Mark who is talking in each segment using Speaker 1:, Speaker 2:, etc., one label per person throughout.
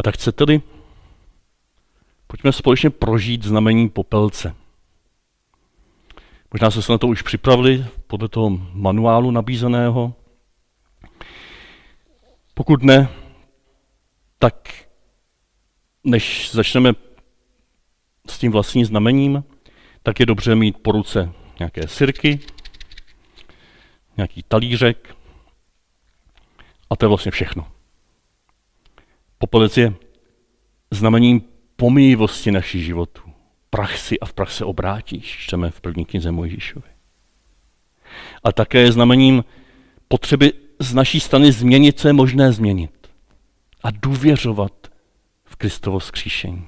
Speaker 1: A tak chcete-li, pojďme společně prožít znamení popelce. Možná jste se na to už připravili podle toho manuálu nabízeného. Pokud ne, tak než začneme s tím vlastním znamením, tak je dobře mít po ruce nějaké sirky, nějaký talířek a to je vlastně všechno. Popelec je znamením pomíjivosti našich životů. Prach si a v prach se obrátíš, čteme v první knize Mojžíšovi. A také je znamením potřeby z naší strany změnit, co je možné změnit. A důvěřovat v Kristovo skříšení.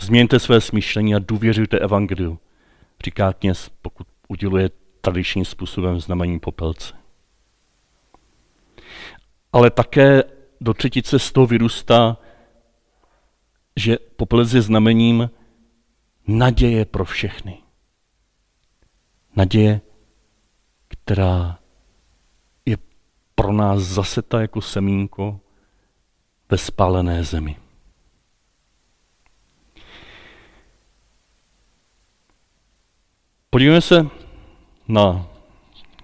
Speaker 1: Změňte své smýšlení a důvěřujte evangeliu, říká kněz, pokud uděluje tradičním způsobem znamení popelce. Ale také do třetice z toho vyrůstá, že popelec je znamením naděje pro všechny. Naděje, která je pro nás zaseta jako semínko ve spálené zemi. Podívejme se na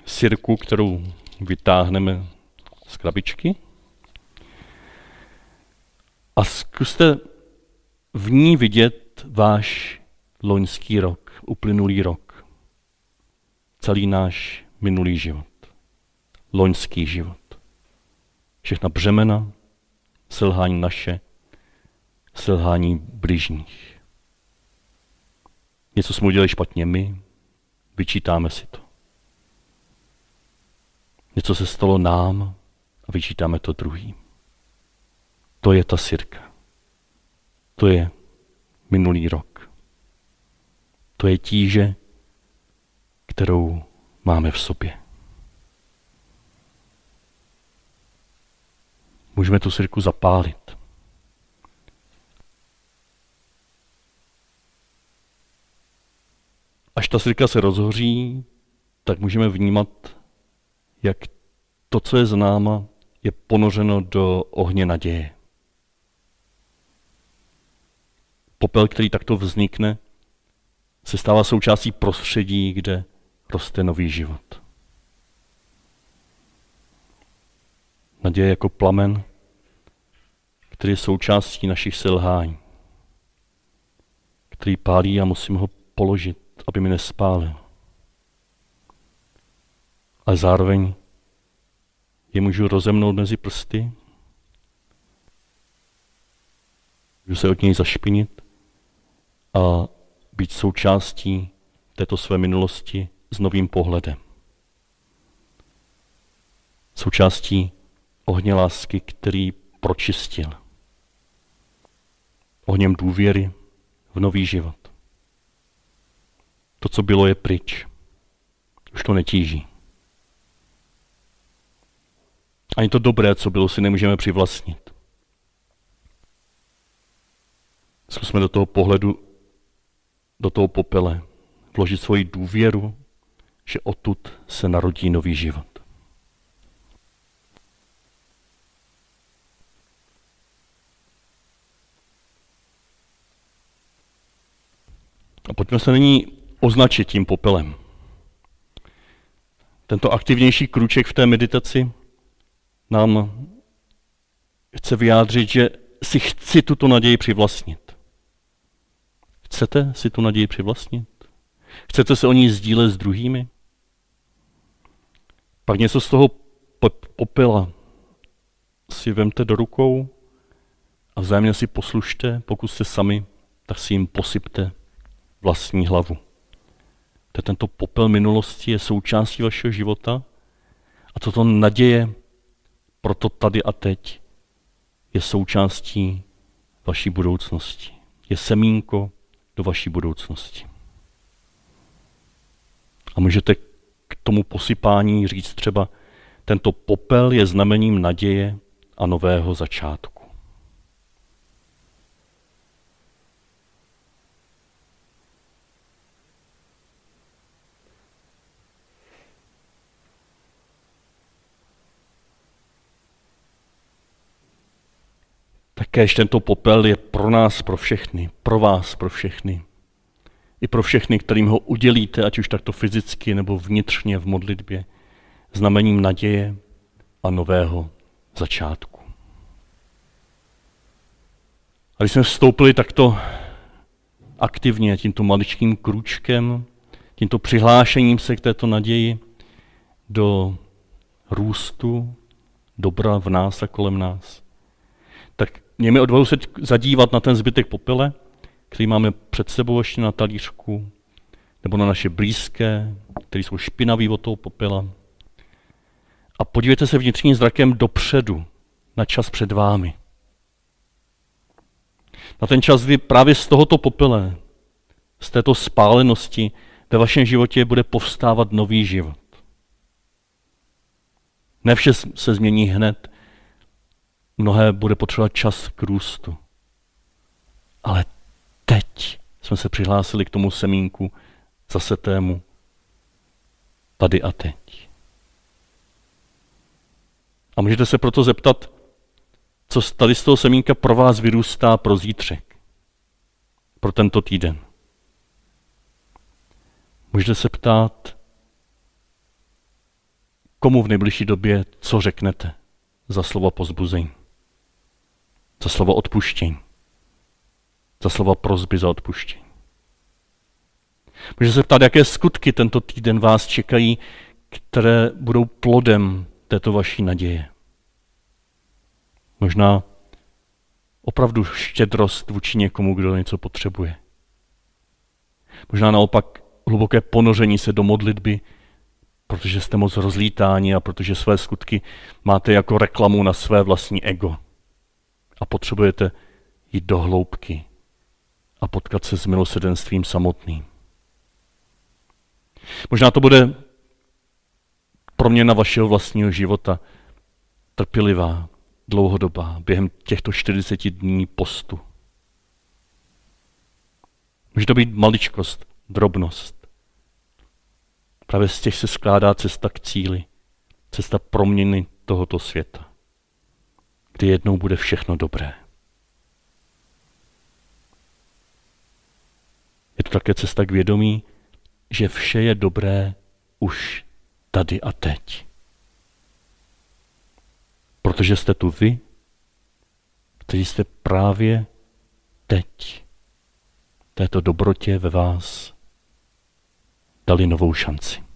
Speaker 1: sirku, kterou vytáhneme z krabičky a zkuste v ní vidět váš loňský rok, uplynulý rok, celý náš minulý život, loňský život. Všechna břemena, selhání naše, selhání bližních. Něco jsme udělali špatně my, vyčítáme si to. Něco se stalo nám a vyčítáme to druhým. To je ta sirka. To je minulý rok. To je tíže, kterou máme v sobě. Můžeme tu sirku zapálit. Až ta sirka se rozhoří, tak můžeme vnímat, jak to, co je z náma, je ponořeno do ohně naděje. Popel, který takto vznikne, se stává součástí prostředí, kde roste nový život. Naděje jako plamen, který je součástí našich selhání, který pálí a musím ho položit, aby mi nespálil. Ale zároveň je můžu rozemnout mezi prsty, můžu se od něj zašpinit a být součástí této své minulosti s novým pohledem. Součástí ohně lásky, který pročistil. Ohněm důvěry v nový život. To, co bylo, je pryč. Už to netíží. Ani to dobré, co bylo, si nemůžeme přivlastnit. Zkusme do toho pohledu, do toho popele, vložit svoji důvěru, že odtud se narodí nový život. A pojďme se nyní označit tím popelem. Tento aktivnější kruček v té meditaci nám chce vyjádřit, že si chci tuto naději přivlastnit. Chcete si tu naději přivlastnit? Chcete se o ní sdílet s druhými? Pak něco z toho popila si vemte do rukou a vzájemně si poslušte, pokud jste sami, tak si jim posypte vlastní hlavu. To tento popel minulosti je součástí vašeho života a toto naděje proto tady a teď je součástí vaší budoucnosti. Je semínko do vaší budoucnosti. A můžete k tomu posypání říct třeba, tento popel je znamením naděje a nového začátku. Kéž tento popel je pro nás, pro všechny, pro vás, pro všechny. I pro všechny, kterým ho udělíte, ať už takto fyzicky nebo vnitřně v modlitbě, znamením naděje a nového začátku. A když jsme vstoupili takto aktivně tímto maličkým kručkem, tímto přihlášením se k této naději do růstu dobra v nás a kolem nás, tak mějme odvahu se zadívat na ten zbytek popele, který máme před sebou ještě na talířku, nebo na naše blízké, kteří jsou špinaví od toho popela. A podívejte se vnitřním zrakem dopředu, na čas před vámi. Na ten čas, kdy právě z tohoto popele, z této spálenosti ve vašem životě bude povstávat nový život. Ne vše se změní hned, mnohé bude potřebovat čas k růstu. Ale teď jsme se přihlásili k tomu semínku zasetému tady a teď. A můžete se proto zeptat, co tady z toho semínka pro vás vyrůstá pro zítřek, pro tento týden. Můžete se ptát, komu v nejbližší době co řeknete za slovo pozbuzení, za slovo odpuštění, za slova prozby za odpuštění. Můžete se ptát, jaké skutky tento týden vás čekají, které budou plodem této vaší naděje. Možná opravdu štědrost vůči někomu, kdo něco potřebuje. Možná naopak hluboké ponoření se do modlitby, protože jste moc rozlítáni a protože své skutky máte jako reklamu na své vlastní ego. A potřebujete jít do hloubky a potkat se s milosedenstvím samotným. Možná to bude proměna vašeho vlastního života, trpělivá, dlouhodobá, během těchto 40 dní postu. Může to být maličkost, drobnost. Právě z těch se skládá cesta k cíli, cesta proměny tohoto světa, kdy jednou bude všechno dobré. Je to také cesta k vědomí, že vše je dobré už tady a teď. Protože jste tu vy, kteří jste právě teď této dobrotě ve vás dali novou šanci.